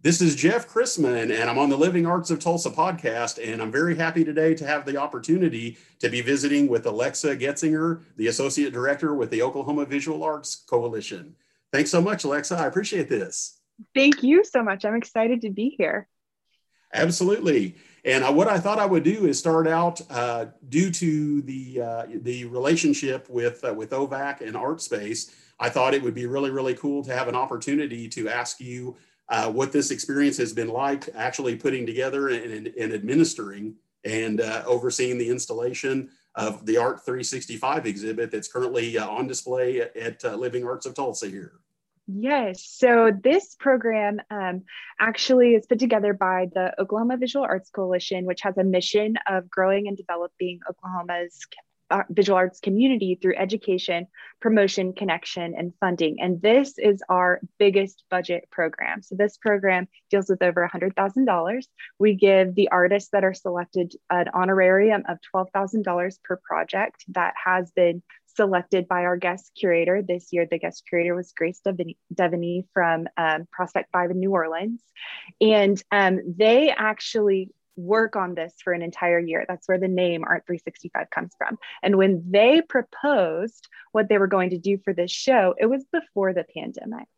This is Jeff Chrisman, and I'm on the Living Arts of Tulsa podcast. And I'm very happy today to have the opportunity to be visiting with Alexa Getzinger, the Associate Director with the Oklahoma Visual Arts Coalition. Thanks so much, Alexa. I appreciate this. Thank you so much. I'm excited to be here. Absolutely. And I, what I thought I would do is start out uh, due to the uh, the relationship with uh, with OVAC and ArtSpace. I thought it would be really really cool to have an opportunity to ask you uh, what this experience has been like actually putting together and, and, and administering and uh, overseeing the installation of the Art 365 exhibit that's currently uh, on display at, at uh, Living Arts of Tulsa here. Yes. So this program um, actually is put together by the Oklahoma Visual Arts Coalition, which has a mission of growing and developing Oklahoma's visual arts community through education, promotion, connection, and funding. And this is our biggest budget program. So this program deals with over $100,000. We give the artists that are selected an honorarium of $12,000 per project that has been selected by our guest curator. This year, the guest curator was Grace Deveney from um, Prospect 5 in New Orleans. And um, they actually work on this for an entire year. That's where the name Art 365 comes from. And when they proposed what they were going to do for this show, it was before the pandemic.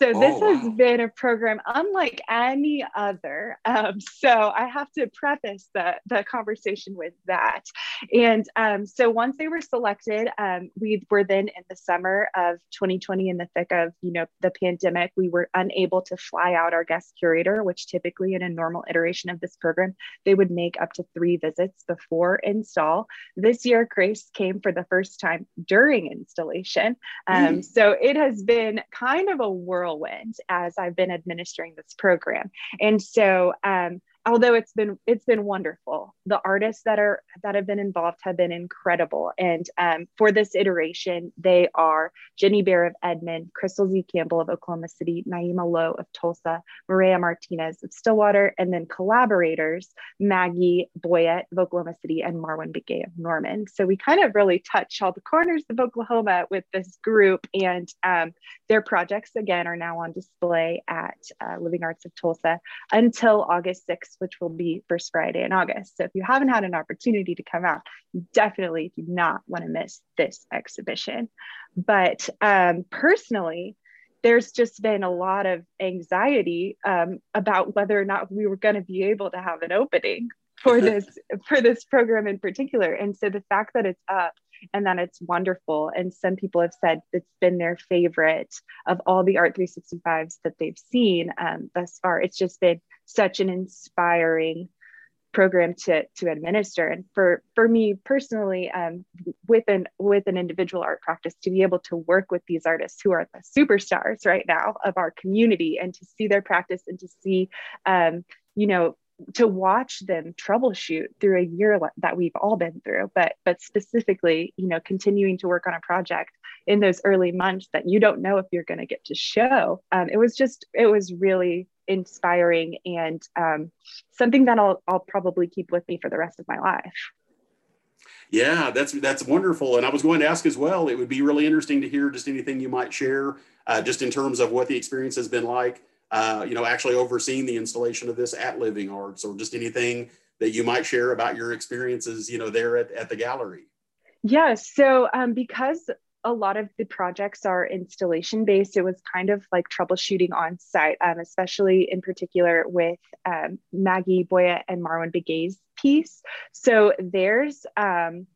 So this oh, wow. has been a program unlike any other. Um, so I have to preface the, the conversation with that. And um, so once they were selected, um, we were then in the summer of 2020 in the thick of, you know, the pandemic, we were unable to fly out our guest curator, which typically in a normal iteration of this program, they would make up to three visits before install. This year, Grace came for the first time during installation. Mm. So it has been kind of a whirl whirlwind as I've been administering this program. And so um, although it's been it's been wonderful. The artists that are that have been involved have been incredible. And um, for this iteration they are jenny bear of edmond crystal z campbell of oklahoma city naima lowe of tulsa maria martinez of stillwater and then collaborators maggie boyett of oklahoma city and marwin begaye of norman. So we kind of really touch all the corners of oklahoma with this group. And um, their projects again are now on display at uh, living arts of tulsa until august 6th which will be first Friday in August. So if you haven't had an opportunity to come out, you definitely do not want to miss this exhibition. But um, personally, there's just been a lot of anxiety um, about whether or not we were going to be able to have an opening for this for this program in particular. And so the fact that it's up and that it's wonderful. And some people have said it's been their favorite of all the Art 365s that they've seen um, thus far. It's just been such an inspiring program to to administer and for for me personally um, with an with an individual art practice to be able to work with these artists who are the superstars right now of our community and to see their practice and to see um, you know to watch them troubleshoot through a year that we've all been through but but specifically you know continuing to work on a project in those early months that you don't know if you're going to get to show um, it was just it was really inspiring and um, something that I'll, I'll probably keep with me for the rest of my life. Yeah that's that's wonderful and i was going to ask as well it would be really interesting to hear just anything you might share uh, just in terms of what the experience has been like uh, you know, actually overseeing the installation of this at Living Arts or just anything that you might share about your experiences, you know, there at, at the gallery? Yes. Yeah, so um, because a lot of the projects are installation based, it was kind of like troubleshooting on site, um, especially in particular with um, Maggie Boyett and Marwin Begaye's piece. So theirs um,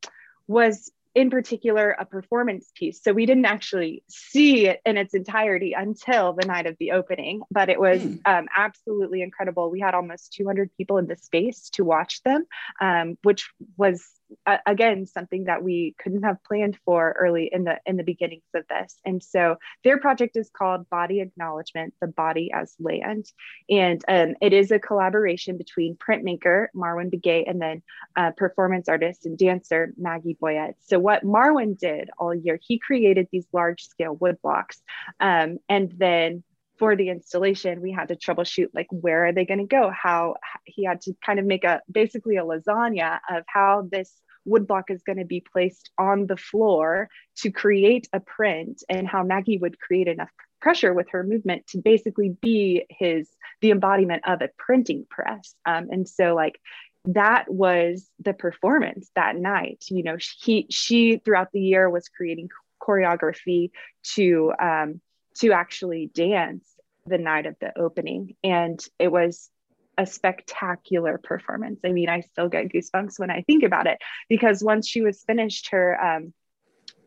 was in particular a performance piece. So we didn't actually see it in its entirety until the night of the opening, but it was mm. um, absolutely incredible. We had almost 200 people in the space to watch them, um, which was uh, again something that we couldn't have planned for early in the in the beginnings of this. And so their project is called body acknowledgement the body as land. And um, it is a collaboration between printmaker marwin begaye and then uh, performance artist and dancer maggie boyett so what marwin did all year he created these large scale wood blocks um, and then for the installation we had to troubleshoot like where are they going to go? How he had to kind of make a basically a lasagna of how this woodblock is going to be placed on the floor to create a print and how maggie would create enough pressure with her movement to basically be his the embodiment of a printing press. Um, and so like that was the performance that night you know he she throughout the year was creating choreography to um, to actually dance the night of the opening and it was a spectacular performance. I mean i still get goosebumps when i think about it because once she was finished her um,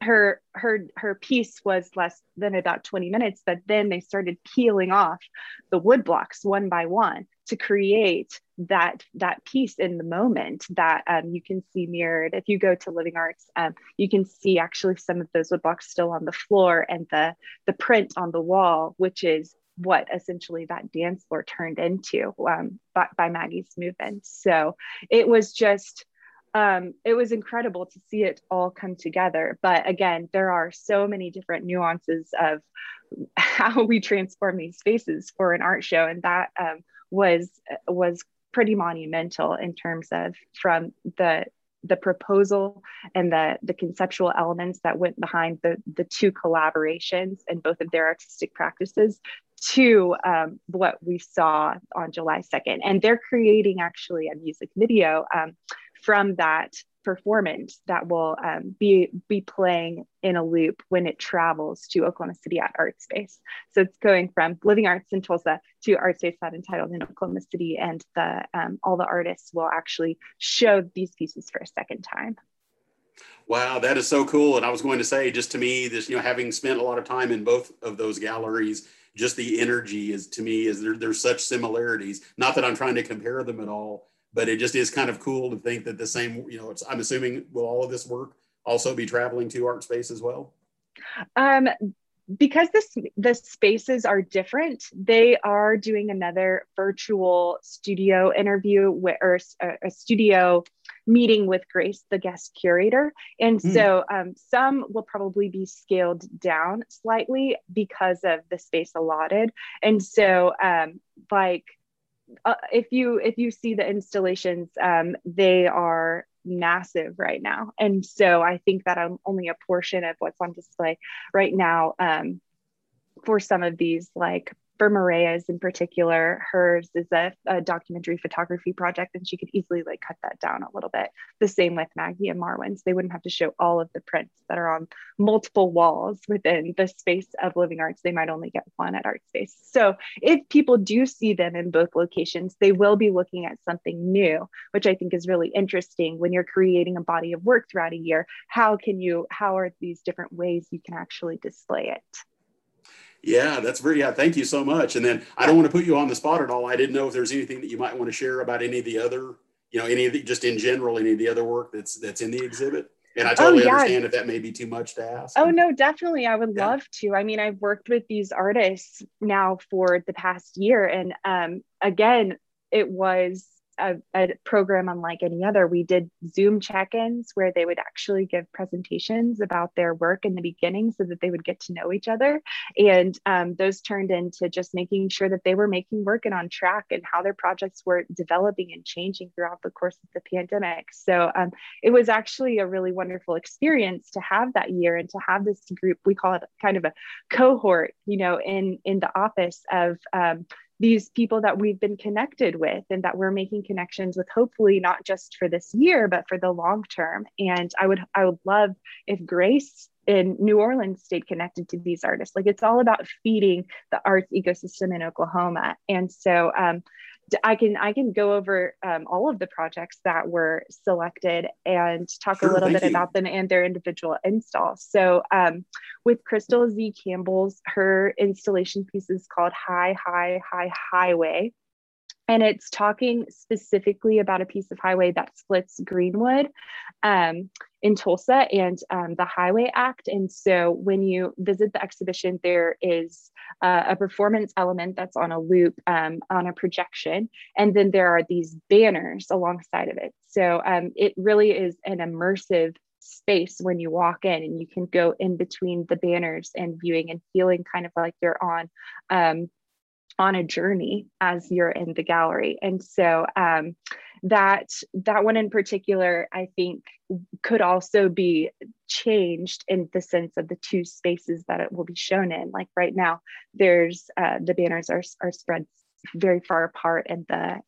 her her her piece was less than about 20 minutes but then they started peeling off the wood blocks one by one to create that that piece in the moment that um, you can see mirrored. If you go to living arts um, you can see actually some of those wood blocks still on the floor and the the print on the wall which is what essentially that dance floor turned into um, by, by maggie's movement so it was just um, it was incredible to see it all come together. But again, there are so many different nuances of how we transform these spaces for an art show, and that um, was was pretty monumental in terms of from the the proposal and the the conceptual elements that went behind the the two collaborations and both of their artistic practices to um, what we saw on July 2nd. And they're creating actually a music video um, from that performance that will um, be be playing in a loop when it travels to Oklahoma City at Art Space. So it's going from Living Arts in Tulsa to Art Space that entitled in Oklahoma City, and the um, all the artists will actually show these pieces for a second time. Wow, that is so cool! And I was going to say, just to me, this you know, having spent a lot of time in both of those galleries, just the energy is to me is there, there's such similarities. Not that I'm trying to compare them at all but it just is kind of cool to think that the same, you know, it's, I'm assuming will all of this work also be traveling to art space as well? Um, because this the spaces are different they are doing another virtual studio interview with, or a, a studio meeting with grace the guest curator. And mm. so um, some will probably be scaled down slightly because of the space allotted. And so um, like uh, if you if you see the installations, um, they are massive right now, and so I think that I'm only a portion of what's on display right now um, for some of these like for Maria's in particular, hers is a, a, documentary photography project, and she could easily like cut that down a little bit. The same with Maggie and Marwin's; they wouldn't have to show all of the prints that are on multiple walls within the space of Living Arts. They might only get one at Art Space. So, if people do see them in both locations, they will be looking at something new, which I think is really interesting. When you're creating a body of work throughout a year, how can you? How are these different ways you can actually display it? Yeah, that's very, yeah, thank you so much. And then I don't want to put you on the spot at all. I didn't know if there's anything that you might want to share about any of the other, you know, any of the, just in general, any of the other work that's, that's in the exhibit. And I oh, totally oh, yeah. understand if that may be too much to ask. Oh, no, definitely. I would yeah. love to. I mean, I've worked with these artists now for the past year. And um, again, it was a, a, program unlike any other. We did Zoom check ins where they would actually give presentations about their work in the beginning so that they would get to know each other. And um, those turned into just making sure that they were making work and on track and how their projects were developing and changing throughout the course of the pandemic. So um, it was actually a really wonderful experience to have that year and to have this group, we call it kind of a cohort, you know, in, in the office of um, these people that we've been connected with and that we're making connections with hopefully not just for this year but for the long term. And i would i would love if grace in new orleans stayed connected to these artists. Like it's all about feeding the arts ecosystem in oklahoma. And so um, I can I can go over um, all of the projects that were selected and talk sure, a little bit you. about them and their individual installs. So um, with Crystal Z Campbell's, her installation piece is called High High High Highway, and it's talking specifically about a piece of highway that splits Greenwood um, in Tulsa and um, the Highway Act. And so when you visit the exhibition, there is uh, a performance element that's on a loop um, on a projection, and then there are these banners alongside of it. So um, it really is an immersive space when you walk in and you can go in between the banners and viewing and feeling kind of like you're on um, on a journey as you're in the gallery. And so um, that that one in particular, I think, could also be changed in the sense of the two spaces that it will be shown in. Like right now, there's uh, the banners are are spread very far apart, and the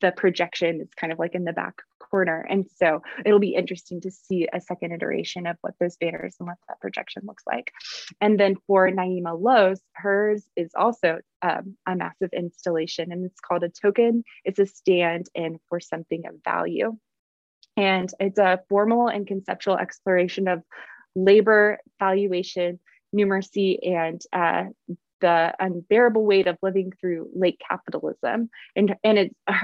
the projection is kind of like in the back corner. And so it'll be interesting to see a second iteration of what those banners and what that projection looks like. And then for Naima Lowe's, hers is also um, a massive installation and it's called a token. It's a stand in for something of value. And it's a formal and conceptual exploration of labor, valuation, numeracy, and uh, the unbearable weight of living through late capitalism. And, and it's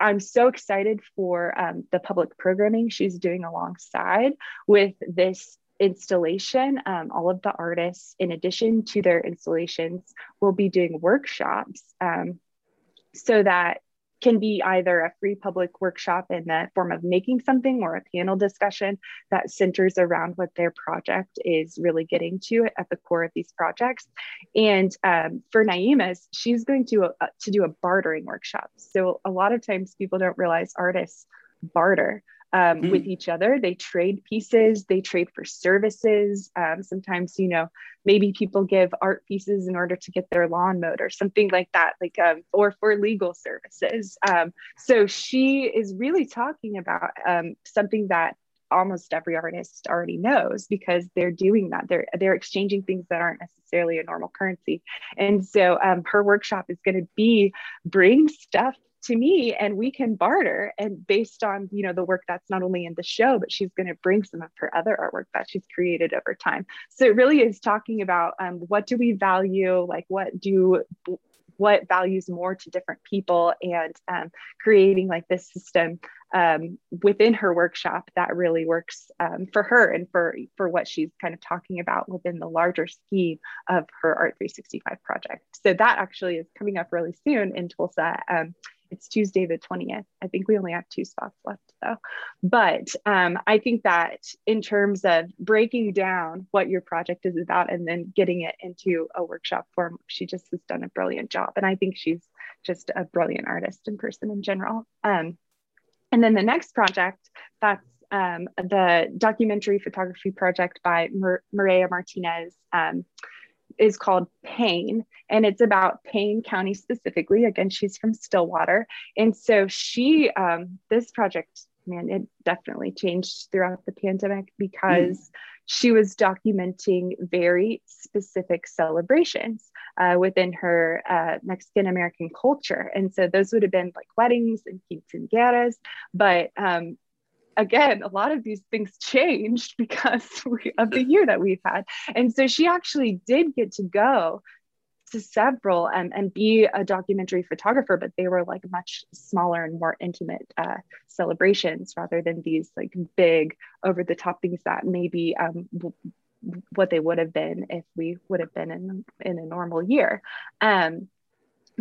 I'm so excited for um, the public programming she's doing alongside with this installation. Um, all of the artists, in addition to their installations, will be doing workshops um, so that can be either a free public workshop in the form of making something or a panel discussion that centers around what their project is really getting to at the core of these projects. And um, for Naima's, she's going to, uh, to do a bartering workshop. So a lot of times people don't realize artists barter um, mm. with each other. They trade pieces, they trade for services. Um, sometimes, you know, maybe people give art pieces in order to get their lawn mowed or something like that, like, um, or for legal services. Um, so she is really talking about um, something that almost every artist already knows because they're doing that they're they're exchanging things that aren't necessarily a normal currency and so um, her workshop is going to be bring stuff to me and we can barter and based on you know the work that's not only in the show but she's going to bring some of her other artwork that she's created over time. So it really is talking about um, what do we value? Like what do what values more to different people? And um, creating like this system um, within her workshop that really works um, for her and for for what she's kind of talking about within the larger scheme of her art 365 project. So that actually is coming up really soon in tulsa um, it's Tuesday the 20th. I think we only have two spots left though. But um, I think that in terms of breaking down what your project is about and then getting it into a workshop form, she just has done a brilliant job. And I think she's just a brilliant artist and person in general. Um, and then the next project, that's um, the documentary photography project by Mar- Maria Martinez. Um, is called Pain, and it's about Payne County specifically. Again, she's from Stillwater, and so she um, this project, man, it definitely changed throughout the pandemic because mm. she was documenting very specific celebrations uh, within her uh, Mexican American culture, and so those would have been like weddings and quinceañeras, but um, again, a lot of these things changed because we, of the year that we've had. And so she actually did get to go to several and, and be a documentary photographer, but they were like much smaller and more intimate uh, celebrations rather than these like big over the top things that maybe um, w- what they would have been if we would have been in, in a normal year. Um,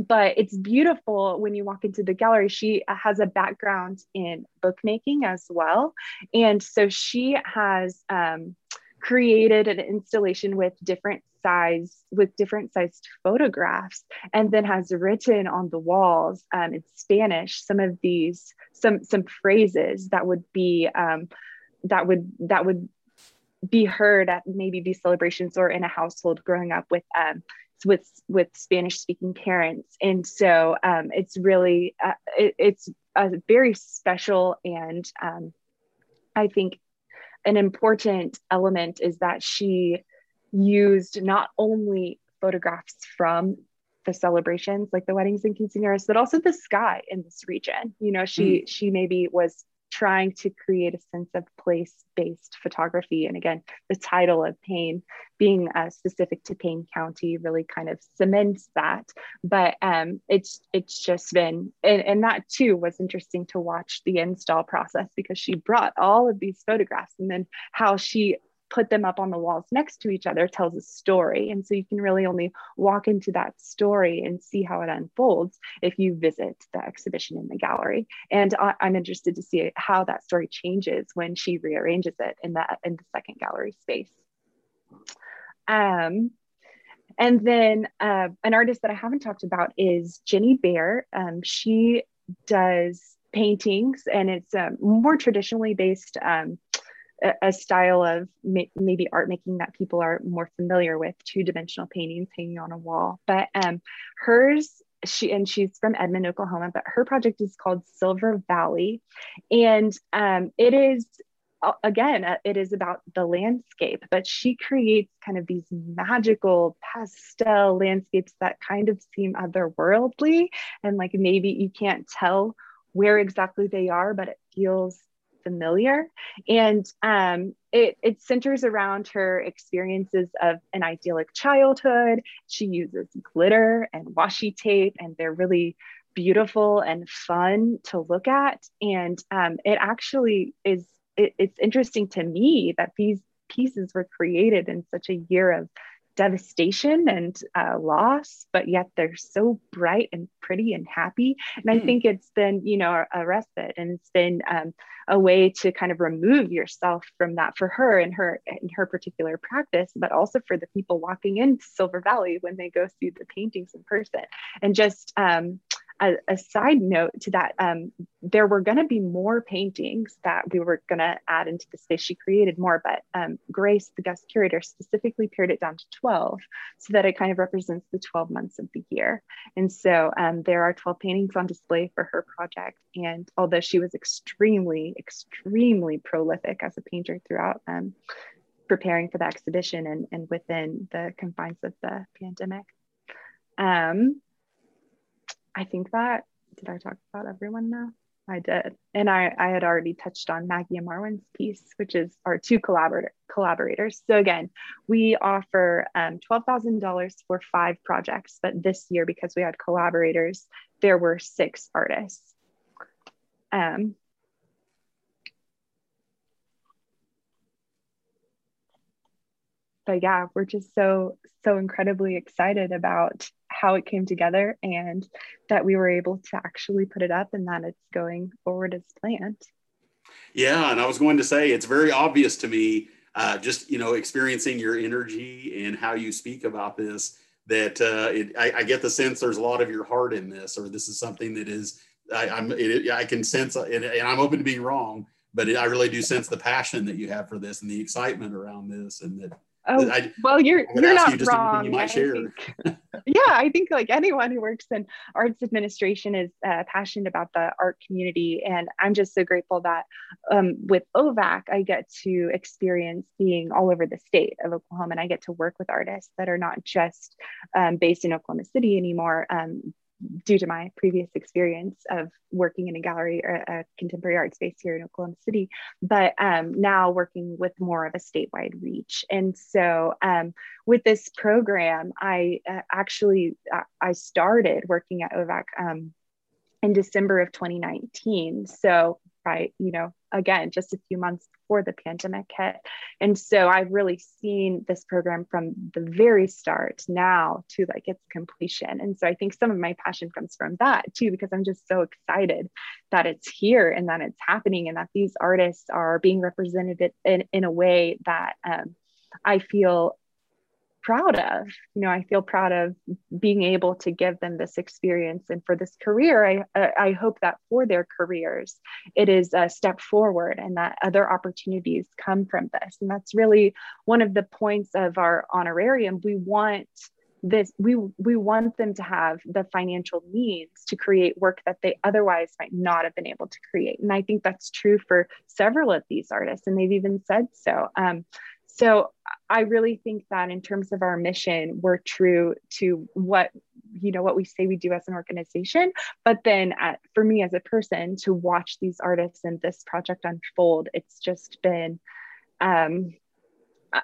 but it's beautiful when you walk into the gallery. She has a background in bookmaking as well. And so she has um, created an installation with different size with different sized photographs and then has written on the walls um, in spanish some of these some some phrases that would be um, that would that would be heard at maybe these celebrations or in a household growing up with um, with with Spanish speaking parents, and so um, it's really uh, it, it's a very special and um, I think an important element is that she used not only photographs from the celebrations like the weddings and quinceañeras but also the sky in this region you know she mm. she maybe was trying to create a sense of place based photography. And again, the title of Payne being uh, specific to Payne County really kind of cements that. But um, it's it's just been, and, and that too was interesting to watch the install process because she brought all of these photographs and then how she put them up on the walls next to each other tells a story. And so you can really only walk into that story and see how it unfolds if you visit the exhibition in the gallery. And I, am interested to see how that story changes when she rearranges it in that in the second gallery space. Um, and then uh, an artist that I haven't talked about is Jenny Bear. Um, she does paintings and it's um, more traditionally based um, a, style of ma- maybe art making that people are more familiar with two-dimensional paintings hanging on a wall. But um, hers she and she's from edmond oklahoma but her project is called silver valley. And um, it is again it is about the landscape but she creates kind of these magical pastel landscapes that kind of seem otherworldly. And like maybe you can't tell where exactly they are but it feels familiar. And um, it, it centers around her experiences of an idyllic childhood. She uses glitter and washi tape and they're really beautiful and fun to look at. And um, it actually is it, it's interesting to me that these pieces were created in such a year of devastation and uh, loss, but yet they're so bright and pretty and happy. And I mm. think it's been, you know, a respite and it's been um, a way to kind of remove yourself from that for her and her in her particular practice, but also for the people walking into Silver Valley when they go see the paintings in person. And just um, a, a side note to that, um, there were going to be more paintings that we were going to add into the space. She created more, but um, Grace, the guest curator, specifically pared it down to 12 so that it kind of represents the 12 months of the year. And so um, there are 12 paintings on display for her project. And although she was extremely, extremely prolific as a painter throughout um, preparing for the exhibition and, and within the confines of the pandemic. Um, I think that did I talk about everyone now? I did. And I, I had already touched on Maggie and Marwin's piece, which is our two collaborator, collaborators. So again, we offer um, $12,000 for five projects, but this year, because we had collaborators, there were six artists. Um, but yeah, we're just so, so incredibly excited about how it came together and that we were able to actually put it up and that it's going forward as planned. Yeah, and I was going to say it's very obvious to me, uh, just you know, experiencing your energy and how you speak about this, that uh, it, I, I, get the sense there's a lot of your heart in this, or this is something that is I, am I can sense, and, and, I'm open to being wrong, but it, I really do sense the passion that you have for this and the excitement around this, and that Oh, I, well, you're you're not you wrong. Share. Think, yeah, I think like anyone who works in arts administration is uh, passionate about the art community, and I'm just so grateful that um, with OVAC I get to experience being all over the state of Oklahoma, and I get to work with artists that are not just um, based in Oklahoma City anymore, um, due to my previous experience of working in a gallery or a contemporary art space here in Oklahoma City, but um, now working with more of a statewide reach. And so um, with this program, I uh, actually uh, I started working at OVAC um, in December of 2019. So right, you know, again, just a few months before the pandemic hit. And so I've really seen this program from the very start now to like its completion. And so I think some of my passion comes from that too, because I'm just so excited that it's here and that it's happening and that these artists are being represented in, in a way that um, I feel proud of. You know, I feel proud of being able to give them this experience. And for this career, I, I hope that for their careers, it is a step forward and that other opportunities come from this. And that's really one of the points of our honorarium. We want this we we want them to have the financial means to create work that they otherwise might not have been able to create and i think that's true for several of these artists and they've even said so um, so I really think that in terms of our mission, we're true to what you know what we say we do as an organization. But then at, for me as a person to watch these artists and this project unfold, it's just been um, uh,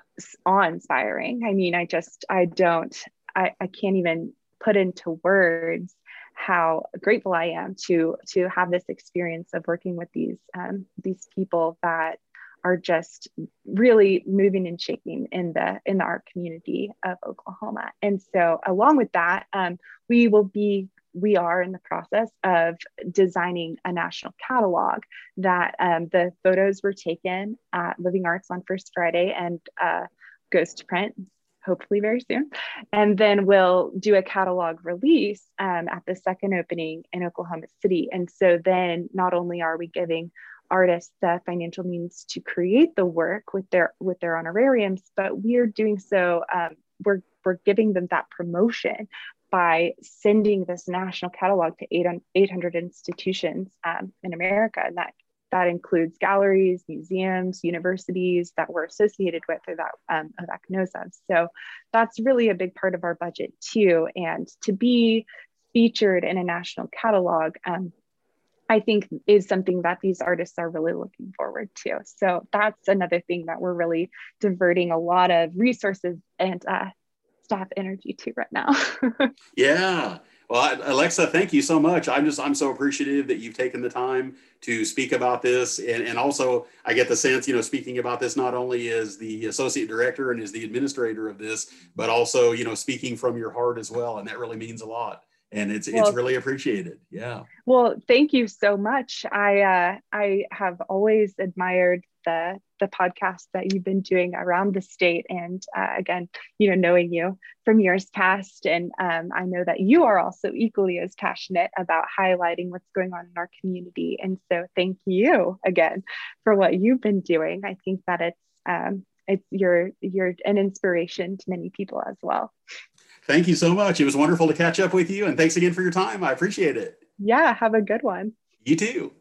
awe-inspiring. I mean, I just I don't I, I can't even put into words how grateful I am to to have this experience of working with these um, these people that are just really moving and shaking in the in the art community of Oklahoma. And so, along with that, um, we will be we are in the process of designing a national catalog that um, the photos were taken at Living Arts on First Friday and uh, goes to print hopefully very soon. And then we'll do a catalog release um, at the second opening in Oklahoma City. And so then not only are we giving artists the financial means to create the work with their with their honorariums, but we're doing so. Um, we're we're giving them that promotion by sending this national catalog to 800 institutions um, in America, and that that includes galleries, museums, universities that we're associated with or that um, OVAC knows. So that's really a big part of our budget too. And to be featured in a national catalog, um, I think is something that these artists are really looking forward to. So that's another thing that we're really diverting a lot of resources and uh, staff energy to right now. yeah. Well, Alexa, thank you so much. I'm just I'm so appreciative that you've taken the time to speak about this, and, and also I get the sense, you know, speaking about this not only as the associate director and as the administrator of this, but also you know speaking from your heart as well, and that really means a lot and it's well, it's really appreciated. Yeah. Well thank you so much. I uh, i have always admired the the podcast that you've been doing around the state and uh, again you know knowing you from years past. And um, i know that you are also equally as passionate about highlighting what's going on in our community. And so thank you again for what you've been doing. I think that it's um, it's you're you're an inspiration to many people as well Thank you so much. It was wonderful to catch up with you. And thanks again for your time. I appreciate it. Yeah. Have a good one. You too.